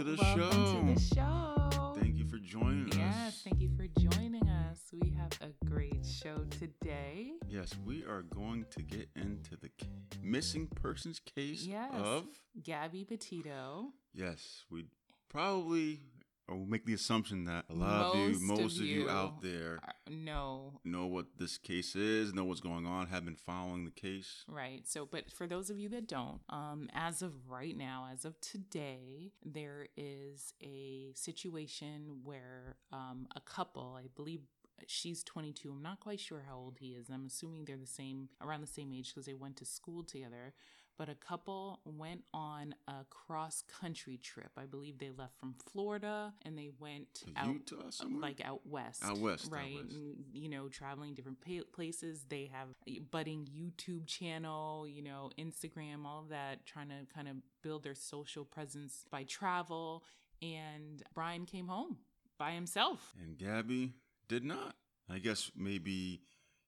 to the Welcome show. to the show. Thank you for joining Yes, us. thank you for joining us. We have a great show today. Yes, we are going to get into the missing persons case Yes. of. Gabby Petito. Yes, we probably or we'll make the assumption that a lot of you, Most of most you, out there, no, know what this case is, know what's going on, have been following the case. right. So, but for those of you that don't, um, as of right now, as of today, there is a situation where um, a couple, I believe she's 22. I'm not quite sure how old he is. I'm assuming they're the same, around the same age because they went to school together. But a couple went on a cross country trip. I believe they left from Florida and they went To out somewhere? like out west Out west, out right west. and, you know traveling different places they have a budding youtube channel you know instagram all of that trying to kind of build their social presence by travel and brian came home by himself And Gabby did not. I guess maybe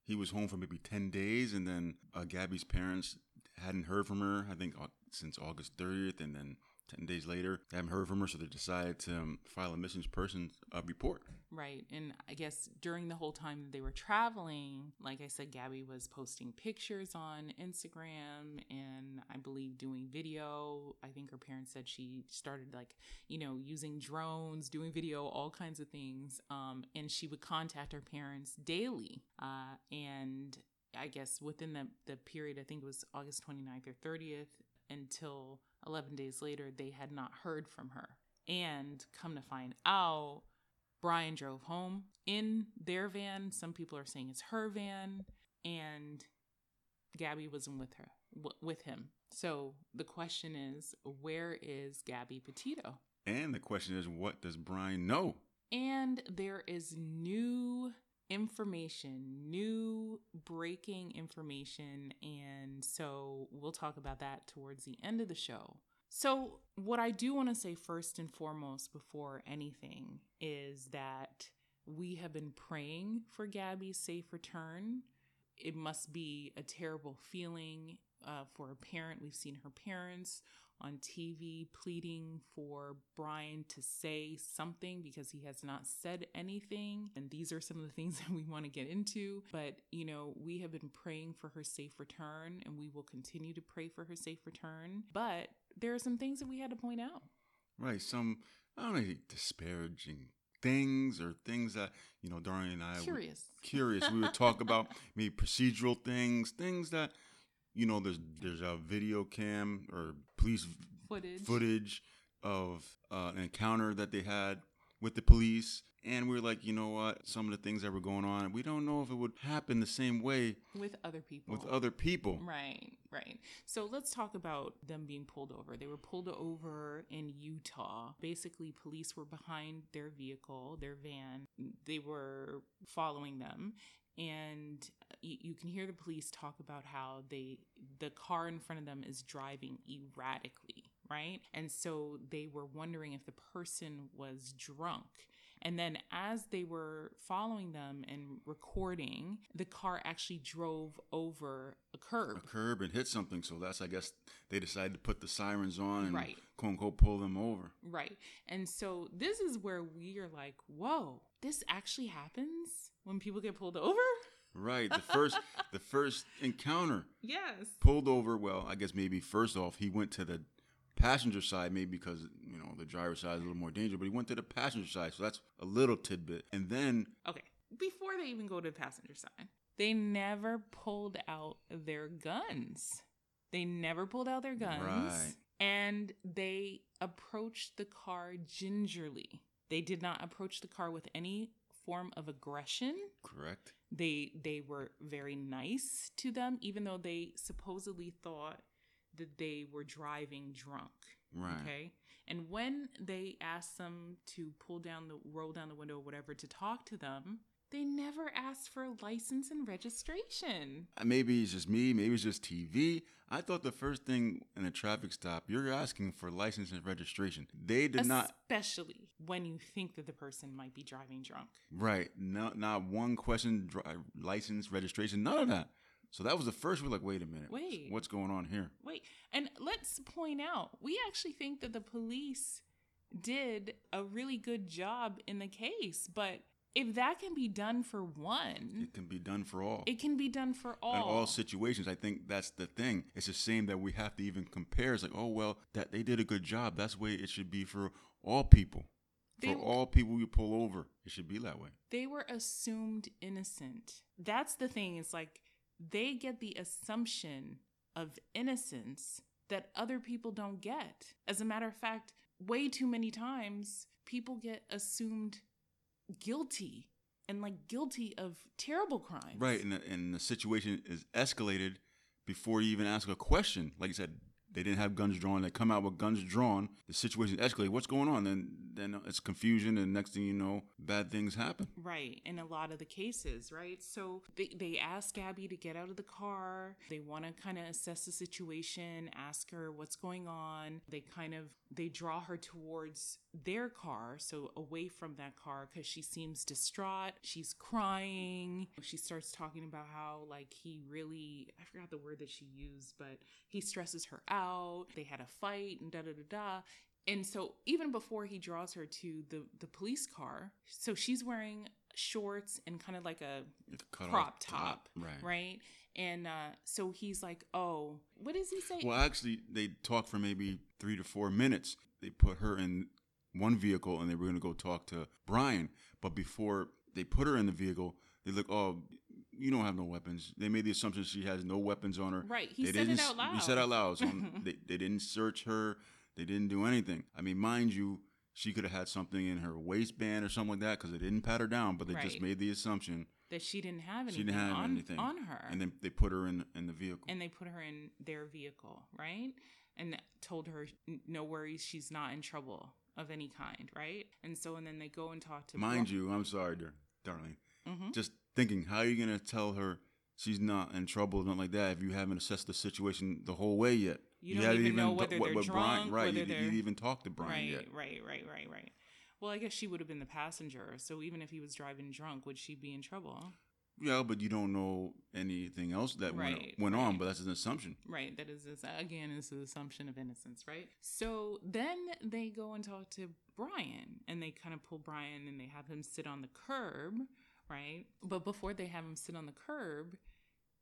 he was home for maybe 10 days, and then uh, Gabby's parents hadn't heard from her, I think, since August 30th, and then 10 days later, they haven't heard from her, so they decided to um, file a missing persons uh, report. right and i guess during the whole time that they were traveling like i said gabby was posting pictures on instagram and i believe doing video i think her parents said she started like you know using drones doing video all kinds of things um, and she would contact her parents daily uh, and i guess within the, the period i think it was august 29th or 30th until 11 days later they had not heard from her. And come to find out brian drove home in their van. Some people are saying it's her van. And gabby wasn't with her w- with him. So the question is where is gabby petito? And the question is, what does Brian know? and there is new information, new breaking information. And so we'll talk about that towards the end of the show. So, what I do want to say first and foremost before anything is that we have been praying for Gabby's safe return. It must be a terrible feeling uh, for a parent. We've seen her parents on TV pleading for Brian to say something because he has not said anything. And these are some of the things that we want to get into. But, you know, we have been praying for her safe return and we will continue to pray for her safe return. But there are some things that we had to point out. Right, some, I don't know, disparaging things or things that, you know, Dorian and I Curious. curious. We would talk about maybe procedural things, things that you know. There's there's a video cam or police Footage. footage of uh, an encounter that they had with the police, and we are like, you know what? Some of the things that were going on, we don't know if it would happen the same way With other people. with other people. Right, right. So let's talk about them being pulled over. They were pulled over in Utah. Basically, police were behind their vehicle, their van. They were following them. And uh, you, you can hear the police talk about how they the car in front of them is driving erratically, right? And so they were wondering if the person was drunk. And then as they were following them and recording, the car actually drove over a curb. A curb and hit something, so that's I guess they decided to put the sirens on and Right. quote unquote pull them over. Right. And so this is where we are like, whoa, this actually happens when people get pulled over? Right, the first the first encounter Yes. pulled over. Well, I guess maybe first off he went to the passenger side, maybe because you know the driver's side is a little more dangerous, but he went to the passenger side, so that's a little tidbit. And then Okay. Before they even go to the passenger side, they never pulled out their guns. They never pulled out their guns. Right. And they approached the car gingerly. They did not approach the car with any form of aggression. correct, they they were very nice to them even though they supposedly thought that they were driving drunk right, okay and when they asked them to pull down the roll down the window or whatever to talk to them they never asked for license and registration Uh, maybe it's just me, maybe it's just TV. I thought the first thing in a traffic stop, you're asking for license and registration. They did not. especially when you think that the person might be driving drunk Right, not not one question, dri- uh, license, registration, none of that. So that was the first. We're like, wait a minute, Wait. what's going on here? Wait, and let's point out, we actually think that the police did a really good job in the case. But if that can be done for one, It can be done for all. it can be done for all. in all situations. I think that's the thing. It's a shame that we have to even compare. It's like, oh well, that they did a good job. That's the way it should be for all people. For all people you pull over, it should be that way. they were assumed innocent. That's the thing. It's like they get the assumption of innocence that other people don't get. As a matter of fact, way too many times people get assumed guilty and like guilty of terrible crimes. Right, and the, and the situation is escalated before you even ask a question. Like you said, they didn't have guns drawn. They come out with guns drawn. The situation escalates. What's going on? Then then it's confusion, and next thing you know, bad things happen. Right, in a lot of the cases, right? So they, they ask Gabby to get out of the car. They want to kind of assess the situation, ask her what's going on. They kind of they draw her towards their car, so away from that car cuz she seems distraught. She's crying. She starts talking about how like he really I forgot the word that she used, but he stresses her out. They had a fight and da da da da. And so even before he draws her to the the police car, so she's wearing shorts and kind of like a cut crop top, right? right? And uh, so he's like, "Oh, what does he say?" Well, actually, they talked for maybe three to four minutes. They put her in one vehicle, and they were going to go talk to Brian. But before they put her in the vehicle, they look, oh, you don't have no weapons. They made the assumption she has no weapons on her. Right, he They said it out loud. He said out loud. So they, they didn't search her. They didn't do anything. I mean, mind you, she could have had something in her waistband or something like that because they didn't pat her down, but they just made the assumption that she didn't have anything, she anything, didn't have on, anything on her, And then they put her in in the vehicle. and they put her in their vehicle, right? And told her, "No worries, she's not in trouble of any kind, right?" And so, and then they go and talk to Mind you, I'm sorry, dear, darling. Mhm. Just thinking, how are you gonna tell her she's not in trouble, or nothing like that, if you haven't assessed the situation the whole way yet? You don't haven't even know whether what- they're what Brian, drunk, right? whether you, you even talk to Brian right, yet. right, right, right, right. Well, I guess she would have been the passenger. So even if he was driving drunk, would she be in trouble? Yeah, but you don't know anything else that Right, went, went on. But that's an assumption. Right. That is this again is the assumption of innocence, right? So then they go and talk to Brian and they kind of pull Brian and they have him sit on the curb, right? But before they have him sit on the curb,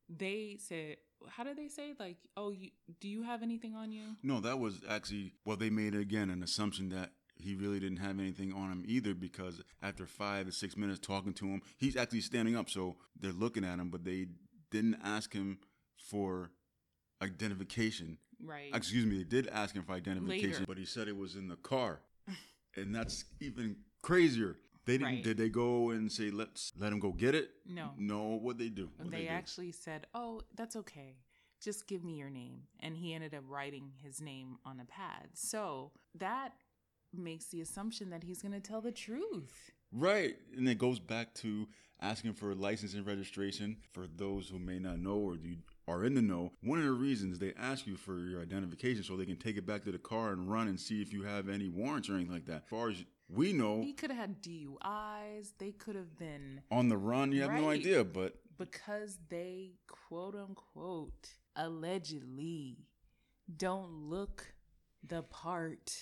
they said, how did they say? Like, oh, you do you have anything on you? No, that was actually well. They made again an assumption that he really didn't have anything on him either because after five to six minutes talking to him, he's actually standing up. So they're looking at him, but they didn't ask him for identification. Right. Excuse me, they did ask him for identification, Later. but he said it was in the car, and that's even crazier. They didn't. Right. Did they go and say let's let him go get it? No. No. What they do? What'd they do? actually said, "Oh, that's okay. Just give me your name." And he ended up writing his name on a pad. So, that makes the assumption that he's going to tell the truth. Right. And it goes back to asking for a license and registration for those who may not know or you are in the know. One of the reasons they ask you for your identification so they can take it back to the car and run and see if you have any warrants or anything like that. As far as we know, He could have had DUIs. They could have been on the run, you have no idea. But because they quote unquote allegedly don't look the part.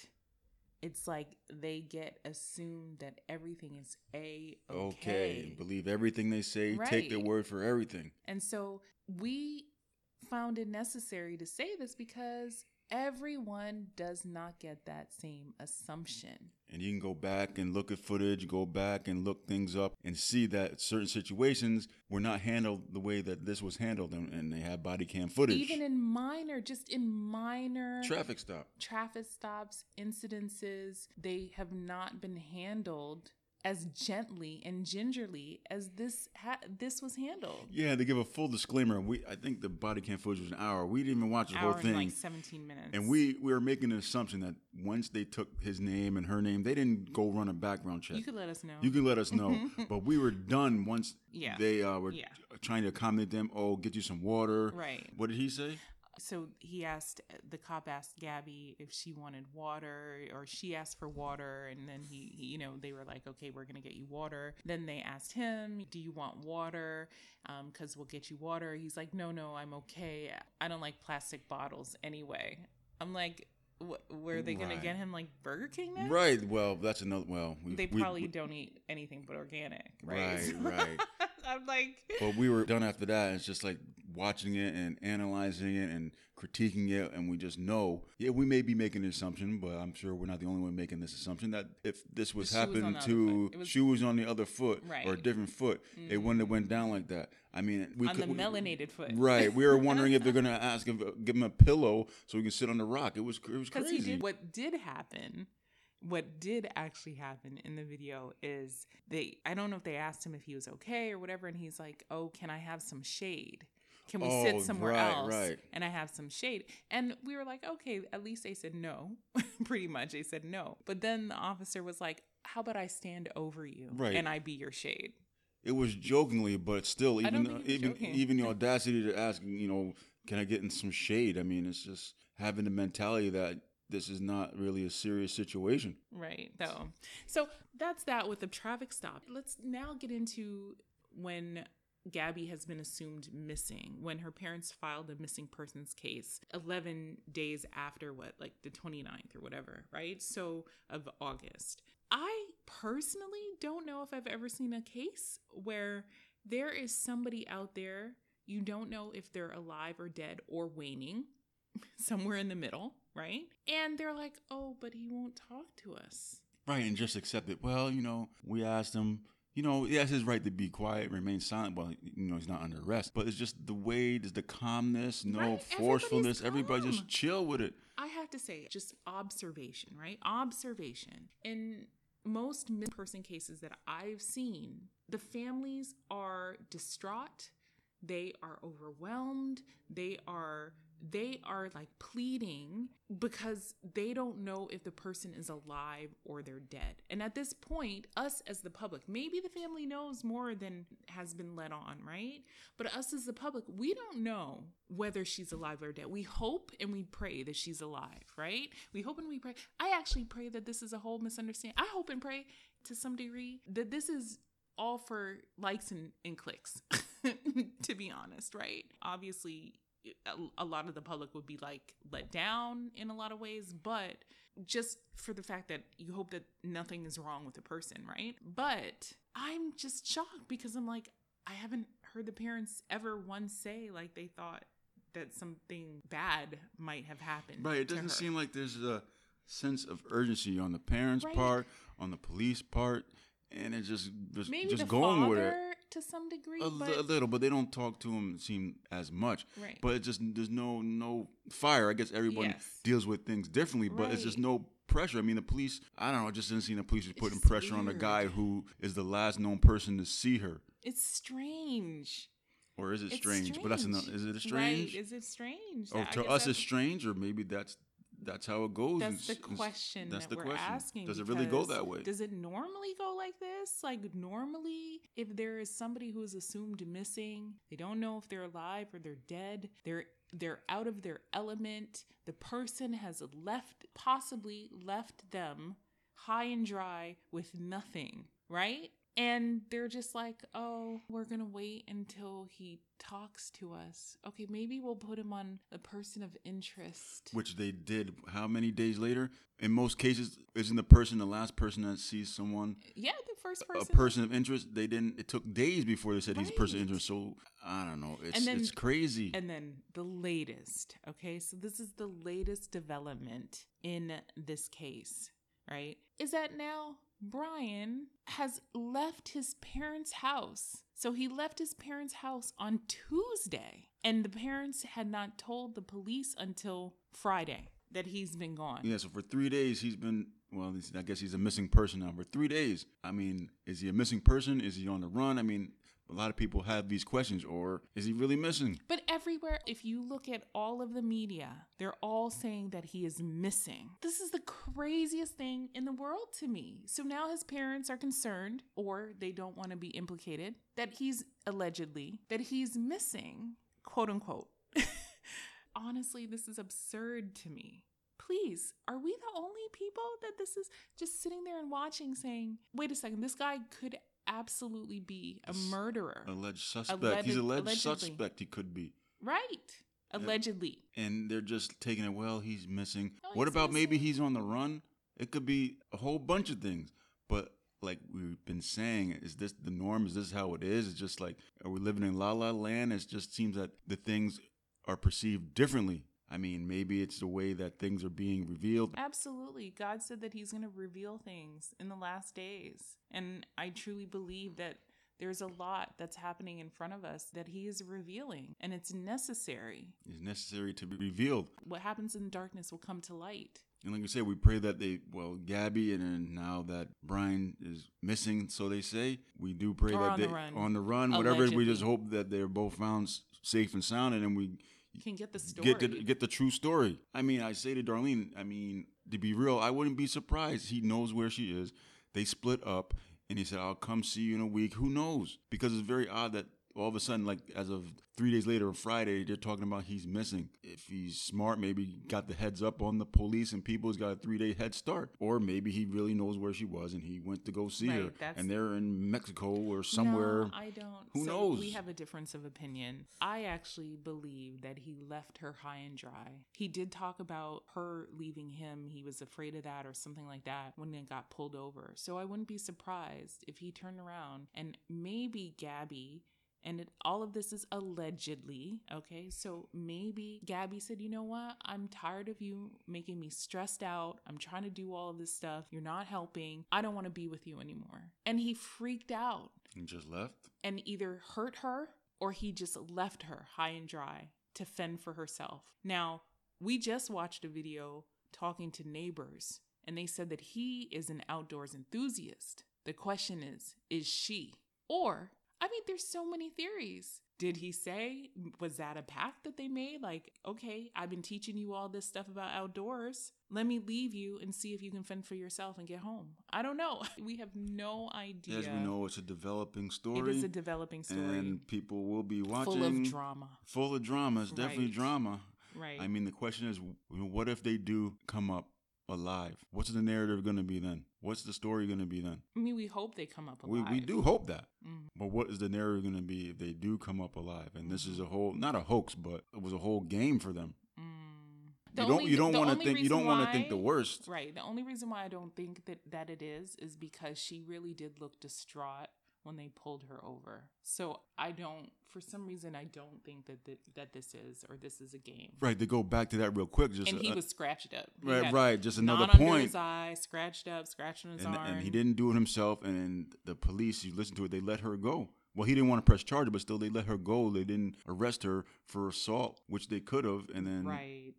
It's like they get assumed that everything is a okay, believe everything they say, take their word for everything. And so we found it necessary to say this because everyone does not get that same assumption. And you can go back and look at footage, go back and look things up and see that certain situations were not handled the way that this was handled and, and they have body cam footage. Even in minor, just in minor traffic stop. traffic stops, incidences, they have not been handled as gently and gingerly as this ha- this was handled. Yeah, they give a full disclaimer. We I think the body cam footage was an hour. We didn't even watch the Hour whole thing. and like 17 minutes. and we, we were making an assumption that once they took his name and her name, they didn't go run a background check. You could let us know. You could let us know. but we were done once Yeah. they uh, were Yeah. trying to accommodate them. Oh, get you some water. Right. What did he say? So he asked uh, the cop asked Gabby if she wanted water or she asked for water and then he, he you know they were like okay we're gonna get you water then they asked him do you want water um, because we'll get you water he's like no no i'm okay i don't like plastic bottles anyway i'm like Wh- Were they going Right. to get him like Burger King now? Right. Well, that's another. Well, we, They probably we- don't eat anything but organic, right? Right, right. I'm like, But we were done after that. It's just like watching it and analyzing it and critiquing it, and we just know. Yeah, we may be making an assumption, but I'm sure we're not the only one making this assumption that if this was The shoe was on happening to was- shoe on the other foot or a Right. Mm-hmm. different foot, it wouldn't have went down like that. I mean, we on could, the we- melanated foot. Right. We were wondering if they're gonna ask him, give him a pillow so he can sit on the rock. It was it was crazy. did. What did happen? What did actually happen in the video is they. I don't know if they asked him if he was okay or whatever, and he's like, "Oh, can I have some shade? Can we Oh, sit somewhere right, else?" right. And I have some shade, and we were like, "Okay." At least they said no. Pretty much, they said no. But then the officer was like, "How about I stand over you Right. and I be your shade?" It was jokingly, but still, even think he was even joking. even the audacity to ask, you know, can I get in some shade? I mean, it's just having the mentality that this is not really a serious situation. Right. So, so that's that with the traffic stop. Let's now get into when Gabby has been assumed missing, when her parents filed a missing persons case 11 days after what, like the 29th or whatever, right? So, of August. I personally don't know if I've ever seen a case where there is somebody out there, you don't know if they're alive or dead or waning, somewhere in the middle, right? And they're like, oh, but he won't talk to us. Right, and just accept it. Well, you know, we asked him. You know, he has his right to be quiet, remain silent. Well, you know, he's not under arrest. But it's just the way, there's the calmness, no Right, forcefulness. Everybody just chill with it. I have to say, just observation, right? Observation. In most person cases that I've seen, the families are distraught. They are overwhelmed. They are they are like pleading because they don't know if the person is alive or they're dead. And at this point, us as the public, maybe the family knows more than has been let on, right? But us as the public, we don't know whether she's alive or dead. We hope and we pray that she's alive, right? We hope and we pray. I actually pray that this is a whole misunderstanding. I hope and pray to some degree that this is all for likes and, and clicks, to be honest, right? Obviously, a, lot of the public would be like let down in a lot of ways, but just for the fact that you hope that nothing is wrong with the person, right? But I'm just shocked because I'm like, I haven't heard the parents ever once say like they thought that something bad might have happened. Right. It doesn't seem like there's a sense of urgency on the parents' Right. part, on the police part, and it just just, maybe just going father with it. To some degree, A, but li- a little, but they don't talk to him seem as much. Right. But it just there's no no fire. I guess everyone Yes. deals with things differently, but it's just no pressure. I mean, the police. I don't know. I just didn't see the police was putting pressure on a guy who is the last known person to see her. it's strange. Or is it It's strange? But that's strange. another. Is it strange? Oh, right? Is it strange? or to us, it's strange, or maybe that's that's how it goes. That's the question that's that the we're question. asking. Does it really go that way? Does it normally go like this? Like normally, if there is somebody who is assumed missing, they don't know if they're alive or they're dead. They're they're out of their element. The person has left, possibly left them high and dry with nothing, right? And they're just like, oh, we're going to wait until he talks to us. Okay, maybe we'll put him on a person of interest. which they did how many days later in most cases isn't the person the last person that sees someone Yeah, the first person. a person. of interest they didn't it took days before they said he's a person of interest so i don't know it's And then- it's crazy And then the latest, okay? So this is the latest development in this case, right? Is that now Brian has left his parents' house. So he left his parents' house on Tuesday, and the parents had not told the police until Friday that he's been gone. yeah so for three days he's been well i guess he's a missing person now for three days i mean is he a missing person is he on the run i mean a lot of people have these questions or is he really missing But everywhere, if you look at all of the media, they're all saying that he is missing. This is the craziest thing in the world to me. So now his parents are concerned, or they don't want to be implicated, that he's allegedly, that he's missing, quote unquote. Honestly, this is absurd to me. Please, are we the only people that this is just sitting there and watching saying, wait a second, this guy could absolutely be a murderer? alleged suspect he's Alleged- alleged allegedly. suspect he could be Right. Uh, allegedly. and they're just taking it. Well, he's missing. No, what he's about maybe he's on the run? It could be a whole bunch of things. But like we've been saying, is this the norm? Is this how it is? It's just like are we living in la la land? It just seems that the things are perceived differently. I mean, maybe it's the way that things are being revealed. Absolutely. God said that He's going to reveal things in the last days. And I truly believe that there's a lot that's happening in front of us that He is revealing, and it's necessary. It's necessary to be revealed. What happens in darkness will come to light. And like I said, we pray that they, well, Gabby, and then now that Brian is missing, so they say, we do pray Or that on they the run. on the run, whatever. We just hope that they're both found safe and sound, and then we Can get the story. get the get the true story. I mean, I say to Darlene, I mean, to be real, I wouldn't be surprised. He knows where she is. They split up, and he said, "I'll come see you in a week." Who knows? Because it's very odd that all of a sudden, like as of three days later, Friday, they're talking about he's missing. If he's smart, maybe got the heads up on the police and people. He's got a three day head start, or maybe he really knows where she was and he went to go see her, Right, that's- and they're in Mexico or somewhere. No, I don't. Who so knows? We have a difference of opinion. I actually believe that he left her high and dry. He did talk about her leaving him. He was afraid of that or something like that when they got pulled over. So I wouldn't be surprised if he turned around and maybe Gabby. And it, all of this is allegedly, okay? So maybe Gabby said, you know what? I'm tired of you making me stressed out. I'm trying to do all of this stuff. You're not helping. I don't want to be with you anymore. And he freaked out And just left. and either hurt her or he just left her high and dry to fend for herself. Now, we just watched a video talking to neighbors, and they said that he is an outdoors enthusiast. The question is, is she? Or, I mean, there's so many theories. Did he say, was that a path that they made? Like, okay, I've been teaching you all this stuff about outdoors. Let me leave you and see if you can fend for yourself and get home. I don't know. We have no idea. As we know, it's a developing story. It is a developing story. and people will be watching. full of drama. Full of drama. It's definitely Right. drama. Right. I mean, the question is, what if they do come up alive? What's the narrative going to be then? What's the story going to be then? I mean, we hope they come up We, alive. we do hope that. Mhm. But what is the narrative going to be if they do come up alive? And this Mm-hmm. is a whole, not a hoax, but it was a whole game for them. Mm. The you don't, only- you don't want to think, you don't want to think the worst. Right. The only reason why I don't think that that it is is because she really did look distraught when they pulled her over. So I don't, for some reason, I don't think that th- that this is or this is a game. Right. To go back to that real quick, just And he uh, was scratched up. He right, right. Just another point. his eye, scratched up, scratching his and, arm. and he didn't do it himself. And the police, you listen to it, they let her go. Well, he didn't want to press charges, but still, they let her go. They didn't arrest her for assault, which they could have. And then Right.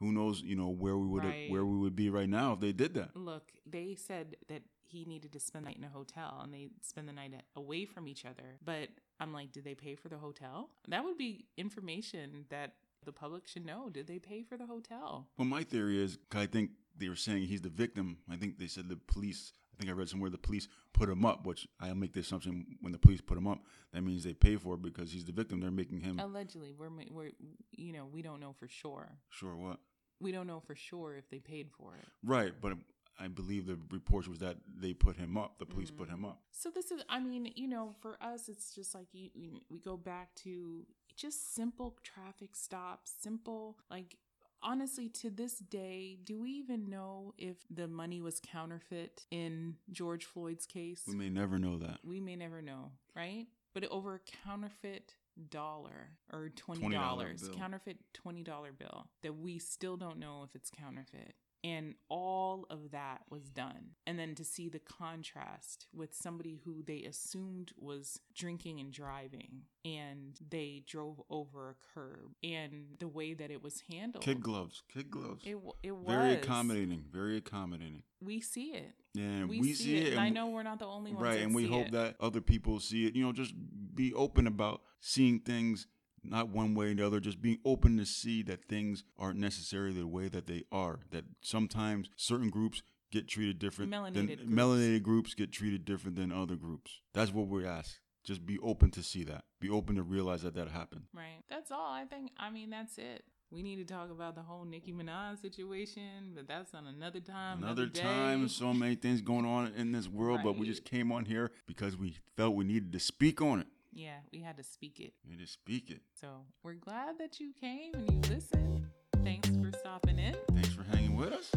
who knows, you know, where we would Right. where we would be right now if they did that. Look, they said that he needed to spend the night in a hotel and they spend the night away from each other. But I'm like, did they pay for the hotel? That would be information that the public should know. Did they pay for the hotel? Well, my theory is I think they were saying he's the victim. I think they said the police. I think I read somewhere the police put him up, which I make the assumption when the police put him up, that means they pay for it because he's the victim. They're making him Allegedly, we're, we're, you know, we don't know for sure. sure what. We don't know for sure if they paid for it. Right, but I believe the reports was that they put him up. The police put mm. him up. So this is, I mean, you know, for us, it's just like you, you- we go back to just simple traffic stops, simple, like, honestly, to this day, do we even know if the money was counterfeit in George Floyd's case? We may never know that. We may never know, right? But over a counterfeit dollar or $20, $20 counterfeit $20 bill that we still don't know if it's counterfeit. And all of that was done. And then to see the contrast with somebody who they assumed was drinking and driving and they drove over a curb and the way that it was handled. Kid gloves, kid gloves. it, it was. very accommodating, very accommodating. We see it. And We, we, see, it. And I know we're not the only ones. right, and we see hope it. that other people see it. You know, just be open about seeing things not one way or the other. Just being open to see that things aren't necessarily the way that they are. That sometimes certain groups get treated different than Melanated groups. melanated groups get treated different than other groups. That's what we ask. Just be open to see that. Be open to realize that that happened. Right. That's all. I think. I mean, that's it. We need to talk about the whole Nicki Minaj situation, but that's on another time. Another day. time, so many things going on in this world, but we just came on here because we felt we needed to speak on it. Yeah, we had to speak it. We had to speak it. So we're glad that you came and you listened. Thanks for stopping in. Thanks for hanging with us.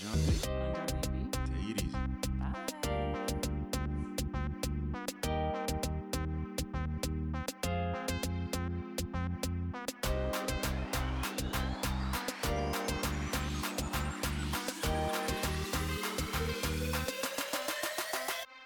John B. I'm Darlene B. Take it easy.